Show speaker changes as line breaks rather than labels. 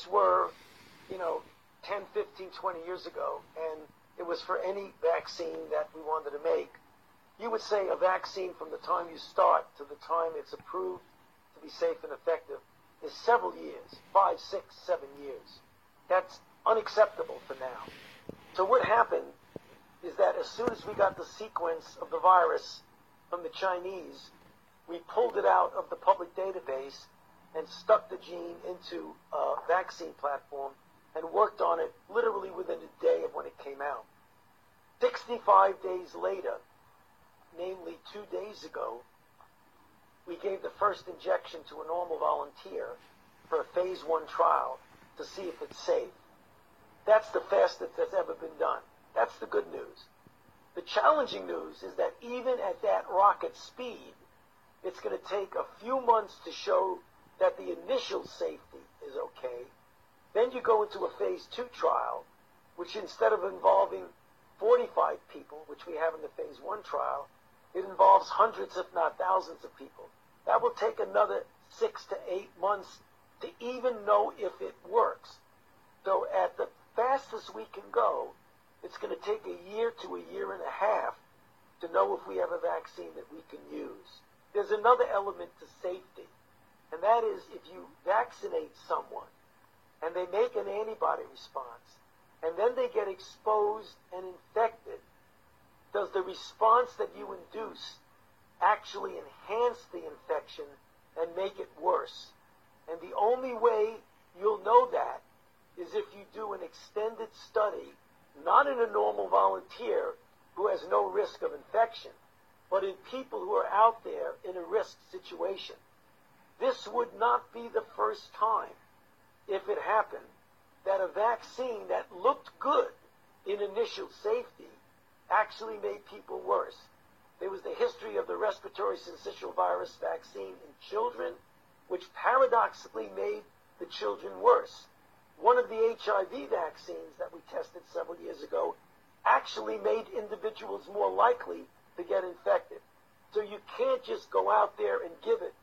this were, you know, 10, 15, 20 years ago, and it was for any vaccine that we wanted to make, you would say a vaccine from the time you start to the time it's approved to be safe and effective is several years, five, six, seven years. That's unacceptable for now. So what happened is that as soon as we got the sequence of the virus from the Chinese, we pulled it out of the public database and stuck the gene into a vaccine platform and worked on it literally within a day of when it came out. 65 days later, namely two days ago, we gave the first injection to a normal volunteer for a phase one trial to see if it's safe. That's the fastest that's ever been done. That's the good news. The challenging news is that even at that rocket speed, it's going to take a few months to show that the initial safety is okay. Then you go into a phase two trial, which instead of involving 45 people, which we have in the phase one trial, it involves hundreds, if not thousands of people. That will take another six to eight months to even know if it works. So at the fastest we can go, it's going to take a year to a year and a half to know if we have a vaccine that we can use. There's another element to safety, that is if you vaccinate someone and they make an antibody response, and then they get exposed and infected, does the response that you induce actually enhance the infection and make it worse? And the only way you'll know that is if you do an extended study, not in a normal volunteer who has no risk of infection, but in people who are out there in a risk situation. This would not be the first time, if it happened, that a vaccine that looked good in initial safety actually made people worse. There was the history of the respiratory syncytial virus vaccine in children, which paradoxically made the children worse. One of the HIV vaccines that we tested several years ago actually made individuals more likely to get infected. So you can't just go out there and give it